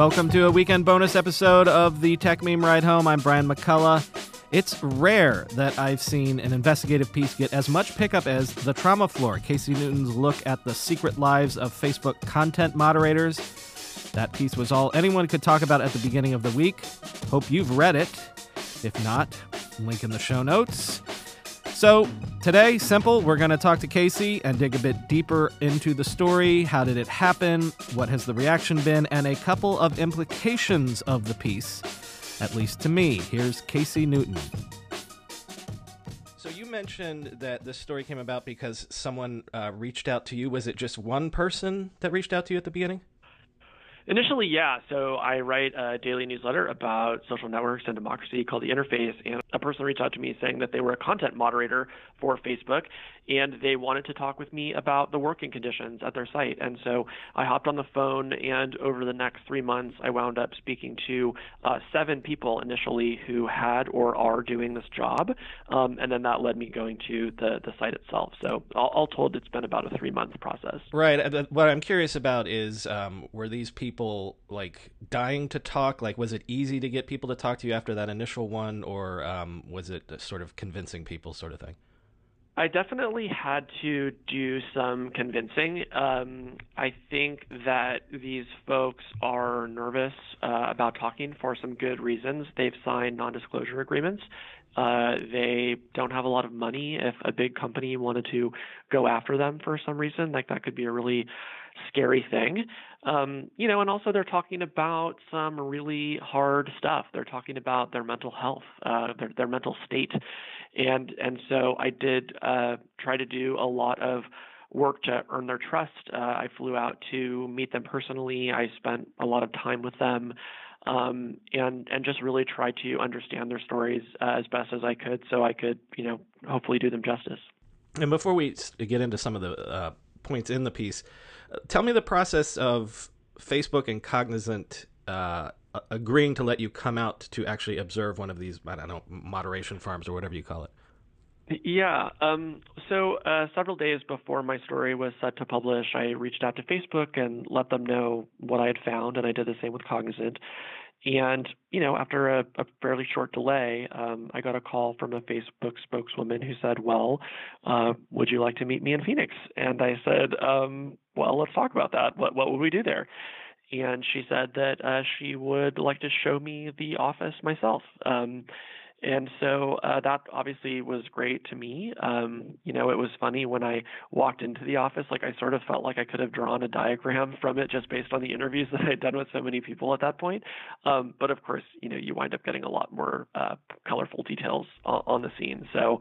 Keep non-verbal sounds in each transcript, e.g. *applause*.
Welcome to a weekend bonus episode of the Techmeme Ride Home. I'm Brian McCullough. It's rare that I've seen an investigative piece get as much pickup as The Trauma Floor, Casey Newton's look at the secret lives of Facebook content moderators. That piece was all anyone could talk about at the beginning of the week. Hope you've read it. If not, link in the show notes. So, today, simple, we're going to talk to Casey and dig a bit deeper into the story. How did it happen? What has the reaction been? And a couple of implications of the piece, at least to me. Here's Casey Newton. So, you mentioned that this story came about because someone uh, reached out to you. Was it just one person that reached out to you at the beginning? Initially, yeah. So I write a daily newsletter about social networks and democracy called The Interface, and a person reached out to me saying that they were a content moderator for Facebook, and they wanted to talk with me about the working conditions at their site. And so I hopped on the phone, and over the next three months, I wound up speaking to uh, seven people initially who had or are doing this job, um, and then that led me going to the the site itself. So all, all told, it's been about a three month process. Right. What I'm curious about is um, were these people like dying to talk? Like, was it easy to get people to talk to you after that initial one, or um, was it sort of convincing people, sort of thing? I definitely had to do some convincing. Um, I think that these folks are nervous uh, about talking for some good reasons. They've signed non disclosure agreements. Uh, they don't have a lot of money. If a big company wanted to go after them for some reason, like that could be a really scary thing. Um, you know, and also they're talking about some really hard stuff. They're talking about their mental health, uh, their, their mental state, and and so I did uh, try to do a lot of work to earn their trust. Uh, I flew out to meet them personally. I spent a lot of time with them. Um, and and just really try to understand their stories uh, as best as I could, so I could you know hopefully do them justice. And before we get into some of the uh, points in the piece, tell me the process of Facebook and Cognizant uh, agreeing to let you come out to actually observe one of these, I don't know, moderation farms or whatever you call it. Yeah. Um, so uh, several days before my story was set to publish, I reached out to Facebook and let them know what I had found, and I did the same with Cognizant. And you know, after a, a fairly short delay, um, I got a call from a Facebook spokeswoman who said, "Well, uh, would you like to meet me in Phoenix?" And I said, um, "Well, let's talk about that. What what would we do there?" and she said that uh, she would like to show me the office myself. Um, and so uh, that obviously was great to me. Um, you know, it was funny when I walked into the office, like I sort of felt like I could have drawn a diagram from it just based on the interviews *laughs* that I had done with so many people at that point. Um, but of course, you know, you wind up getting a lot more uh, colorful details on, on the scene. So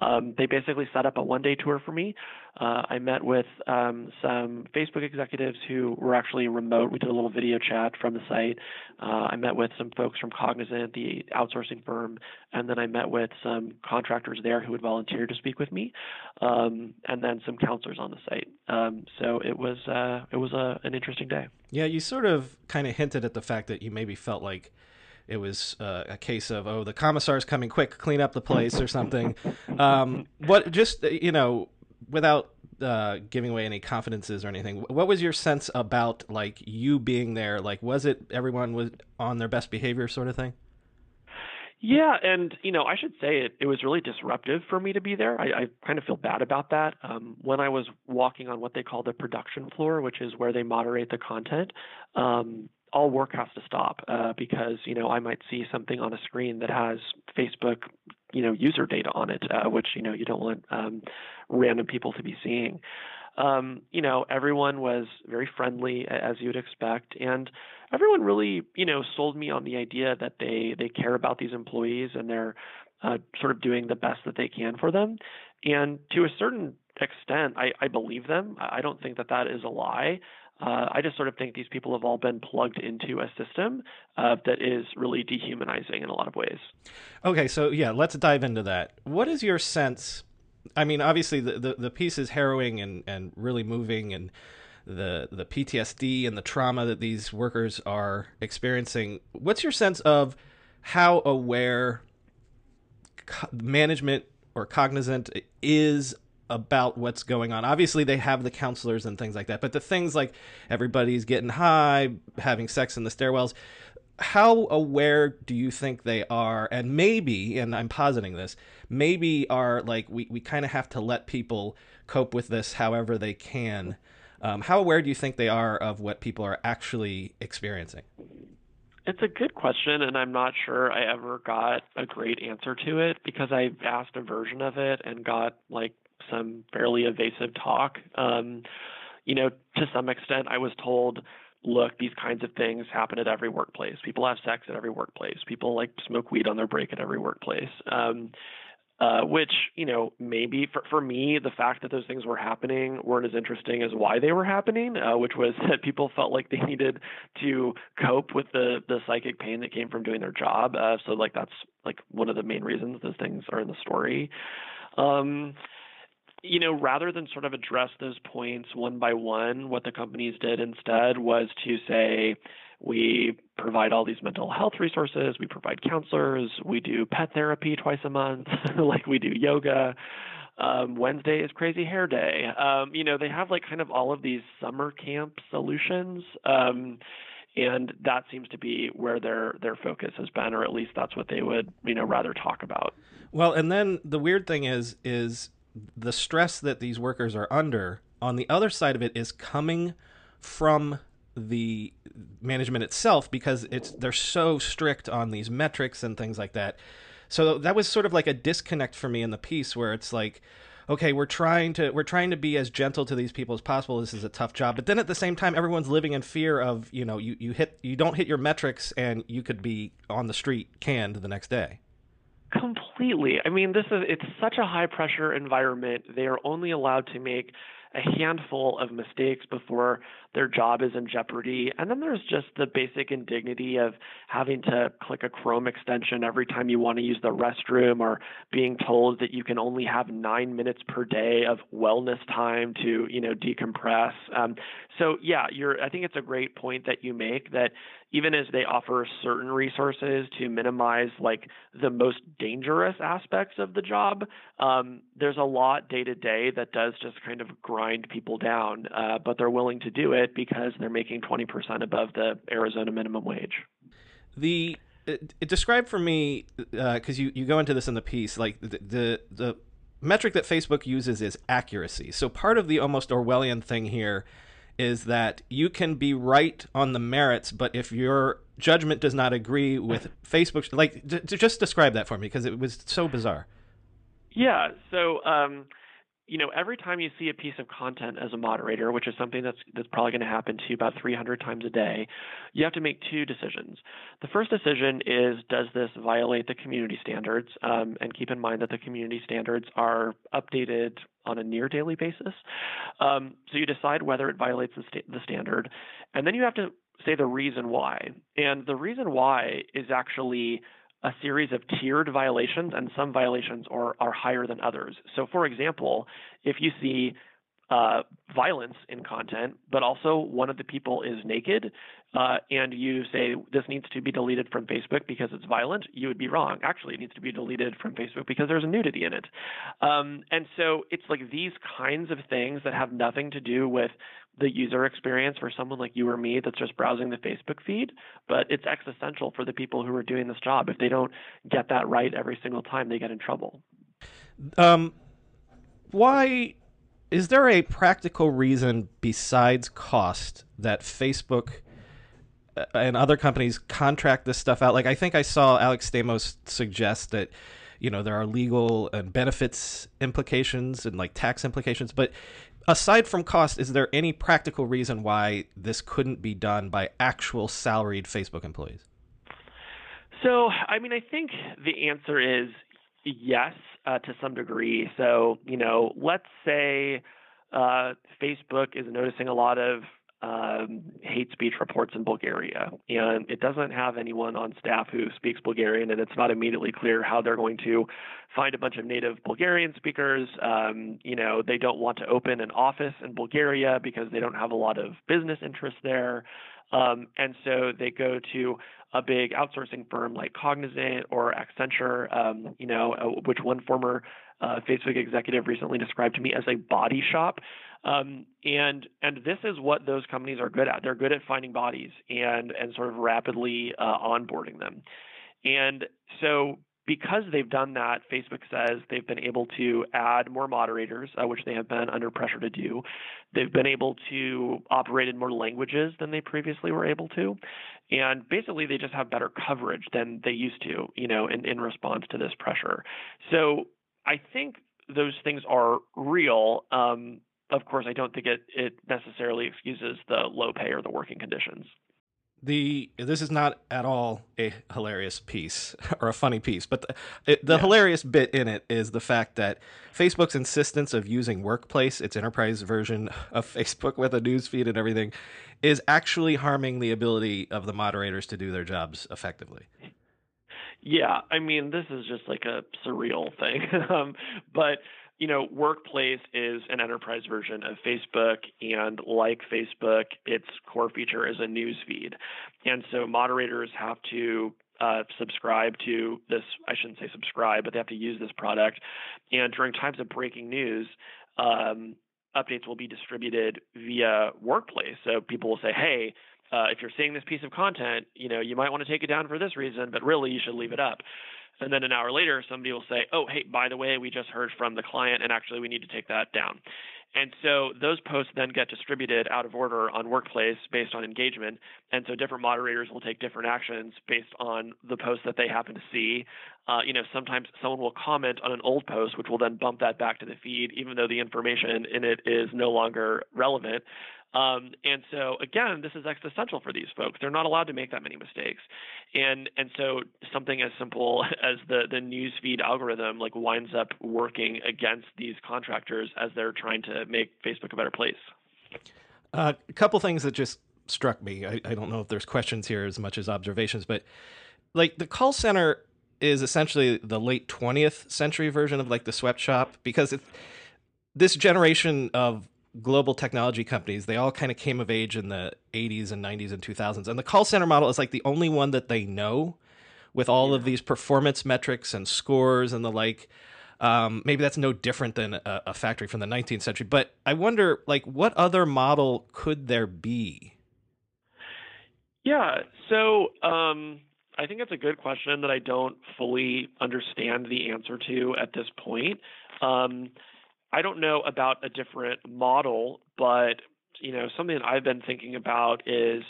um, they basically set up a one day tour for me. Uh, I met with um, some Facebook executives who were actually remote. We did a little video chat from the site. Uh, I met with some folks from Cognizant, the outsourcing firm, and then I met with some contractors there who would volunteer to speak with me, um, and then some counselors on the site. Um, so it was uh, it was a, an interesting day. Yeah, you sort of kind of hinted at the fact that you maybe felt like it was uh, a case of oh the commissar's coming quick clean up the place or something *laughs* um, what just you know without uh, giving away any confidences or anything what was your sense about like you being there like was it everyone was on their best behavior sort of thing yeah, and you know, I should say it. It was really disruptive for me to be there. I, I kind of feel bad about that. Um, when I was walking on what they call the production floor, which is where they moderate the content, um, all work has to stop uh, because you know I might see something on a screen that has Facebook you know user data on it, uh, which you know you don't want um, random people to be seeing. Um, you know, everyone was very friendly as you would expect, and everyone really you know sold me on the idea that they they care about these employees and they're uh, sort of doing the best that they can for them. And to a certain extent, I, I believe them. I don't think that that is a lie. Uh, I just sort of think these people have all been plugged into a system uh, that is really dehumanizing in a lot of ways. Okay, so yeah, let's dive into that. What is your sense? I mean, obviously the, the, the piece is harrowing and, and really moving, and the the PTSD and the trauma that these workers are experiencing. What's your sense of how aware co- management or cognizant is about what's going on. Obviously, they have the counselors and things like that, but the things like everybody's getting high, having sex in the stairwells, how aware do you think they are? And maybe, and I'm positing this, maybe are like we, we kind of have to let people cope with this however they can. Um, how aware do you think they are of what people are actually experiencing? It's a good question, and I'm not sure I ever got a great answer to it because I asked a version of it and got like some fairly evasive talk. Um, you know, to some extent, I was told, look, these kinds of things happen at every workplace. People have sex at every workplace. People like smoke weed on their break at every workplace. Um, uh, which you know maybe for for me the fact that those things were happening weren't as interesting as why they were happening, uh, which was *laughs* that people felt like they needed to cope with the the psychic pain that came from doing their job. Uh, so like that's like one of the main reasons those things are in the story. Um, you know, rather than sort of address those points one by one, what the companies did instead was to say, we provide all these mental health resources, we provide counselors, we do pet therapy twice a month, *laughs* like we do yoga. Um, Wednesday is crazy hair day. Um, you know, they have like kind of all of these summer camp solutions. Um, and that seems to be where their their focus has been, or at least that's what they would you know rather talk about. Well, and then the weird thing is is the stress that these workers are under on the other side of it is coming from the management itself because it's they're so strict on these metrics and things like that. So that was sort of like a disconnect for me in the piece where it's like okay, we're trying to we're trying to be as gentle to these people as possible. This is a tough job, but then at the same time, everyone's living in fear of you know you you hit you don't hit your metrics and you could be on the street canned the next day. Completely. I mean, this is it's such a high pressure environment. They are only allowed to make a handful of mistakes before their job is in jeopardy. And then there's just the basic indignity of having to click a Chrome extension every time you want to use the restroom or being told that you can only have nine minutes per day of wellness time to, you know, decompress. Um, so yeah, you're I think it's a great point that you make that even as they offer certain resources to minimize like the most dangerous aspects of the job, um, there's a lot day to day that does just kind of grind people down. Uh, but they're willing to do it because they're making 20% above the Arizona minimum wage. The it, it described for me because uh, you you go into this in the piece like the, the the metric that Facebook uses is accuracy. So part of the almost Orwellian thing here is that you can be right on the merits, but if your judgment does not agree with Facebook, like d- just describe that for me because it was so bizarre. Yeah. So, um, you know, every time you see a piece of content as a moderator, which is something that's that's probably going to happen to you about 300 times a day, you have to make two decisions. The first decision is does this violate the community standards? Um, and keep in mind that the community standards are updated on a near daily basis. Um, so you decide whether it violates the, sta- the standard, and then you have to say the reason why. And the reason why is actually a series of tiered violations, and some violations are, are higher than others. So, for example, if you see uh, violence in content, but also one of the people is naked, uh, and you say this needs to be deleted from Facebook because it's violent, you would be wrong. Actually, it needs to be deleted from Facebook because there's a nudity in it. Um, and so it's like these kinds of things that have nothing to do with the user experience for someone like you or me that's just browsing the Facebook feed, but it's existential for the people who are doing this job. If they don't get that right every single time, they get in trouble. Um, why is there a practical reason besides cost that Facebook and other companies contract this stuff out? Like I think I saw Alex Stamos suggest that you know there are legal and benefits implications and like tax implications, but aside from cost, is there any practical reason why this couldn't be done by actual salaried Facebook employees? So, I mean, I think the answer is yes uh, to some degree. So, you know, let's say uh, Facebook is noticing a lot of um, hate speech reports in Bulgaria, and it doesn't have anyone on staff who speaks Bulgarian, and it's not immediately clear how they're going to find a bunch of native Bulgarian speakers. Um, you know, they don't want to open an office in Bulgaria because they don't have a lot of business interests there. Um, and so they go to a big outsourcing firm like Cognizant or Accenture, um, you know, uh, which one former uh, Facebook executive recently described to me as a body shop. Um, and and this is what those companies are good at. They're good at finding bodies and and sort of rapidly uh, onboarding them. And so because they've done that, Facebook says they've been able to add more moderators, uh, which they have been under pressure to do. They've been able to operate in more languages than they previously were able to. And basically, they just have better coverage than they used to, you know, in, in response to this pressure. So I think those things are real. Um, of course, I don't think it, it necessarily excuses the low pay or the working conditions the this is not at all a hilarious piece *laughs* or a funny piece, but the, it, the yeah. hilarious bit in it is the fact that Facebook's insistence of using Workplace, its enterprise version of *laughs* Facebook with a news feed and everything, is actually harming the ability of the moderators to do their jobs effectively. Yeah, I mean, this is just like a surreal thing, *laughs* um, but you know, Workplace is an enterprise version of Facebook, and like Facebook, its core feature is a news feed. And so moderators have to uh, subscribe to this, I shouldn't say subscribe, but they have to use this product. And during times of breaking news, um, updates will be distributed via Workplace. So people will say, hey, uh, if you're seeing this piece of content, you know, you might want to take it down for this reason, but really you should leave it up. And then an hour later, somebody will say, oh, hey, by the way, we just heard from the client, and actually we need to take that down. And so those posts then get distributed out of order on Workplace based on engagement. And so different moderators will take different actions based on the post that they happen to see. Uh, you know, sometimes someone will comment on an old post, which will then bump that back to the feed, even though the information in it is no longer relevant. Um, and so again, this is existential for these folks. They're not allowed to make that many mistakes. And and so something as simple *laughs* as the the newsfeed algorithm like winds up working against these contractors as they're trying to make Facebook a better place. Uh, a couple things that just struck me. I, I don't know if there's questions here as much as observations, but like the call center is essentially the late 20th century version of like the sweatshop because this generation of global technology companies, they all kind of came of age in the 80s and 90s and 2000s. And the call center model is like the only one that they know with all yeah. of these performance metrics and scores and the like. Um, maybe that's no different than a, a, factory from the 19th century. But I wonder, like, what other model could there be? Yeah. So um, I think that's a good question that I don't fully understand the answer to at this point. Um, I don't know about a different model, but you know, something that I've been thinking about is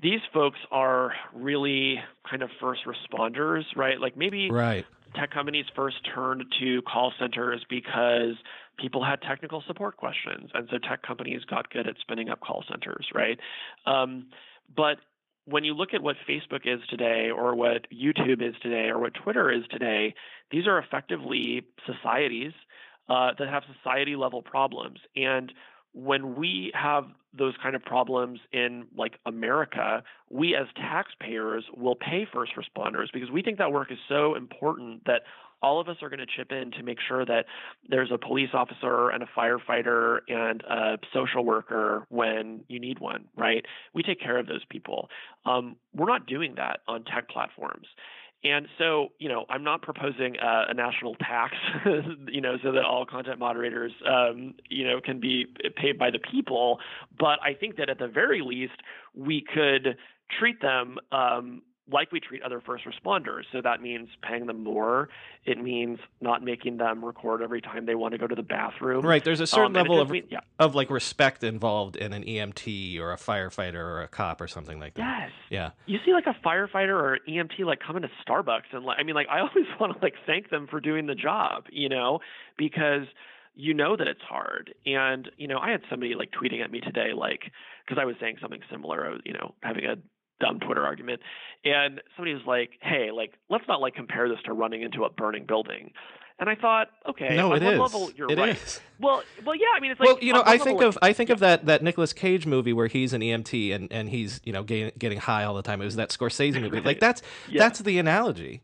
these folks are really kind of first responders, right? Like maybe right. tech companies first turned to call centers because people had technical support questions, and so tech companies got good at spinning up call centers, right? Um, but when you look at what Facebook is today, or what YouTube is today, or what Twitter is today, these are effectively societies uh, that have society level problems. And when we have those kind of problems in like America, we as taxpayers will pay first responders because we think that work is so important that all of us are going to chip in to make sure that there's a police officer and a firefighter and a social worker when you need one, right? We take care of those people. Um, we're not doing that on tech platforms. And so, you know, I'm not proposing a, a national tax, *laughs* you know, so that all content moderators, um, you know, can be paid by the people. But I think that at the very least, we could treat them um, like we treat other first responders. So that means paying them more. It means not making them record every time they want to go to the bathroom. Right. There's a certain um, level of, mean, yeah. of like respect involved in an EMT or a firefighter or a cop or something like that. Yes. Yeah. You see like a firefighter or EMT like coming to Starbucks and like I mean like I *laughs* always want to like thank them for doing the job, you know, because you know that it's hard. And, you know, I had somebody like tweeting at me today, like, because I was saying something similar, you know, having a dumb Twitter argument. And somebody was like, "Hey, like, let's not like compare this to running into a burning building." And I thought, okay, no, it is. Level, you're it right. Is. Well, well, yeah. I mean, it's like well, you know, I think of I think yeah. of that that Nicolas Cage movie where he's an EMT and and he's you know getting getting high all the time. It was that Scorsese movie. Like that's *laughs* yeah. that's the analogy.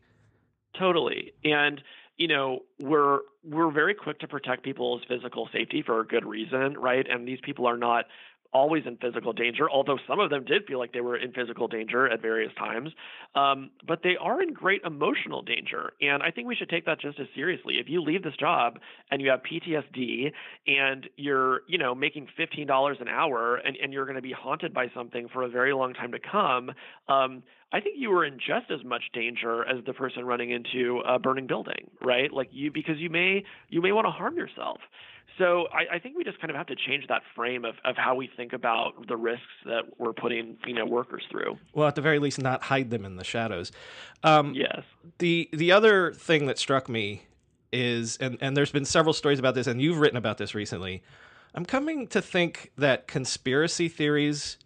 Totally, and you know we're we're very quick to protect people's physical safety for a good reason, right? And these people are not always in physical danger, although some of them did feel like they were in physical danger at various times. Um, but they are in great emotional danger. And I think we should take that just as seriously. If you leave this job and you have PTSD and you're, you know, making $15 an hour and, and you're going to be haunted by something for a very long time to come, um, I think you were in just as much danger as the person running into a burning building, right? Like you, because you may you may want to harm yourself. So I, I, think we just kind of have to change that frame of, of how we think about the risks that we're putting you know workers through. Well, at the very least, not hide them in the shadows. Um, yes. The the other thing that struck me is, and and there's been several stories about this, and you've written about this recently. I'm coming to think that conspiracy theories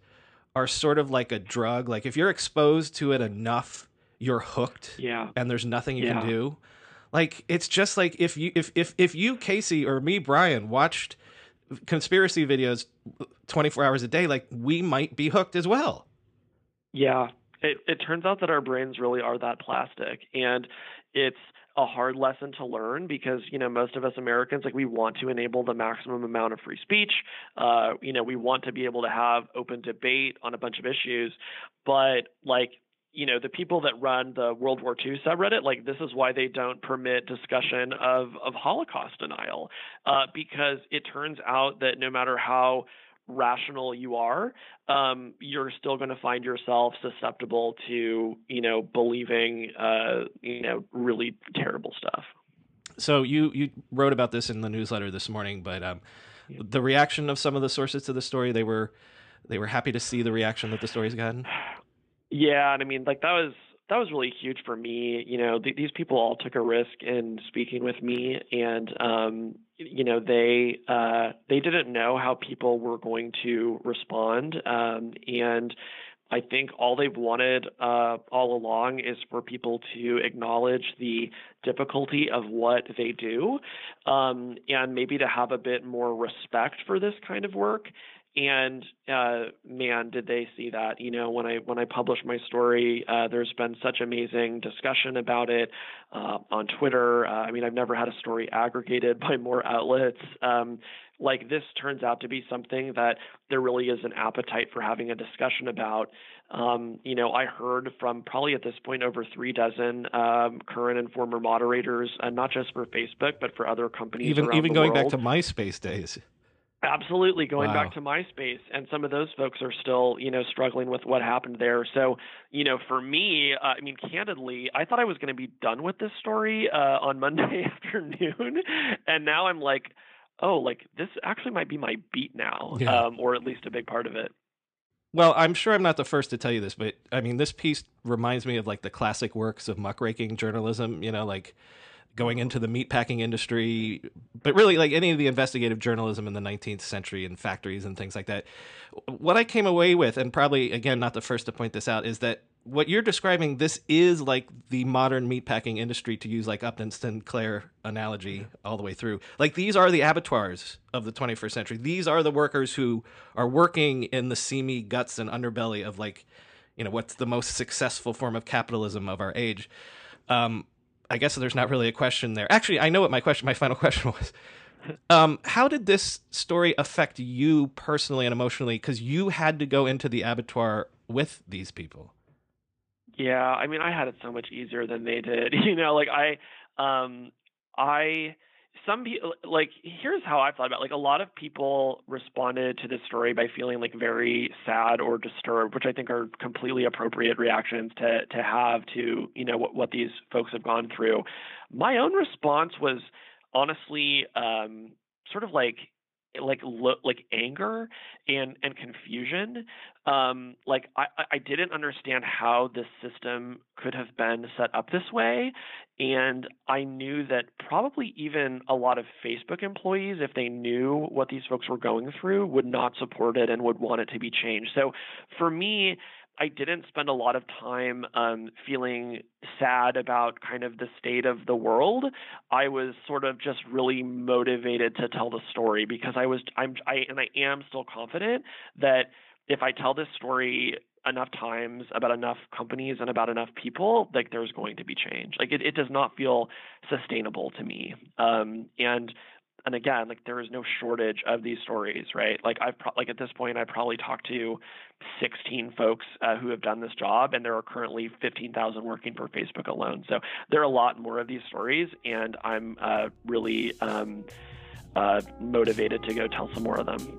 are sort of like a drug. Like if you're exposed to it enough, you're hooked. Yeah. And there's nothing you yeah. can do. Like it's just like if you if if if you Casey or me Brian watched conspiracy videos 24 hours a day like we might be hooked as well. Yeah. It it turns out that our brains really are that plastic and it's a hard lesson to learn because you know most of us Americans like we want to enable the maximum amount of free speech. Uh, you know we want to be able to have open debate on a bunch of issues, but like you know the people that run the World War II subreddit, like this is why they don't permit discussion of of Holocaust denial, uh, because it turns out that no matter how rational you are, um, you're still going to find yourself susceptible to, you know, believing, uh, you know, really terrible stuff. So you you wrote about this in the newsletter this morning, but um, yeah. the reaction of some of the sources to the story, they were they were happy to see the reaction that the story's gotten. Yeah, and I mean, like that was that was really huge for me. You know, th- these people all took a risk in speaking with me, and um, you know, they uh, they didn't know how people were going to respond, um, and I think all they've wanted uh, all along is for people to acknowledge the difficulty of what they do, um, and maybe to have a bit more respect for this kind of work and uh, man, did they see that? You know, when I when I published my story, uh, there's been such amazing discussion about it uh, on Twitter. Uh, I mean, I've never had a story aggregated *laughs* by more outlets. Um, like this turns out to be something that there really is an appetite for having a discussion about. Um, you know, I heard from probably at this point over three dozen um, current and former moderators, uh, not just for Facebook but for other companies. Even even going world. back to MySpace days. Absolutely, going wow. back to MySpace, and some of those folks are still, you know, struggling with what happened there. So, you know, for me, uh, I mean, candidly, I thought I was going to be done with this story uh, on *laughs* Monday *laughs* afternoon, and now I'm like, oh, like this actually might be my beat now, yeah. um, or at least a big part of it. Well, I'm sure I'm not the first to tell you this, but I mean, this piece reminds me of like the classic works of muckraking journalism. You know, like going into the meatpacking industry, but really like any of the investigative journalism in the 19th century and factories and things like that. What I came away with, and probably again not the first to point this out, is that what you're describing this is like the modern meatpacking industry to use like Upton Sinclair analogy all the way through. Like these are the abattoirs of the 21st century. These are the workers who are working in the seamy guts and underbelly of like you know what's the most successful form of capitalism of our age. Um, I guess there's not really a question there. Actually, I know what my question, my final *laughs* question was. Um, how did this story affect you personally and emotionally? Because you had to go into the abattoir with these people. Yeah, I mean, I had it so much easier than they did. *laughs* You know, like I, um, I some people like here's how I thought about it. like a lot of people responded to this story by feeling like very sad or disturbed, which I think are completely appropriate reactions to to have to you know what what these folks have gone through. My own response was honestly um, sort of like like lo- like anger and and confusion um like i i didn't understand how this system could have been set up this way and i knew that probably even a lot of facebook employees if they knew what these folks were going through would not support it and would want it to be changed. So for me I didn't spend a lot of time um, feeling sad about kind of the state of the world. I was sort of just really motivated to tell the story because I was I'm I and I am still confident that if I tell this story enough times about enough companies and about enough people, like there's going to be change. Like it, it does not feel sustainable to me. Um, and and again, like there is no shortage of these stories, right? Like I've pro- like at this point, I probably talked to 16 folks uh, who have done this job, and there are currently 15,000 working for Facebook alone. So there are a lot more of these stories, and I'm uh, really um, uh, motivated to go tell some more of them.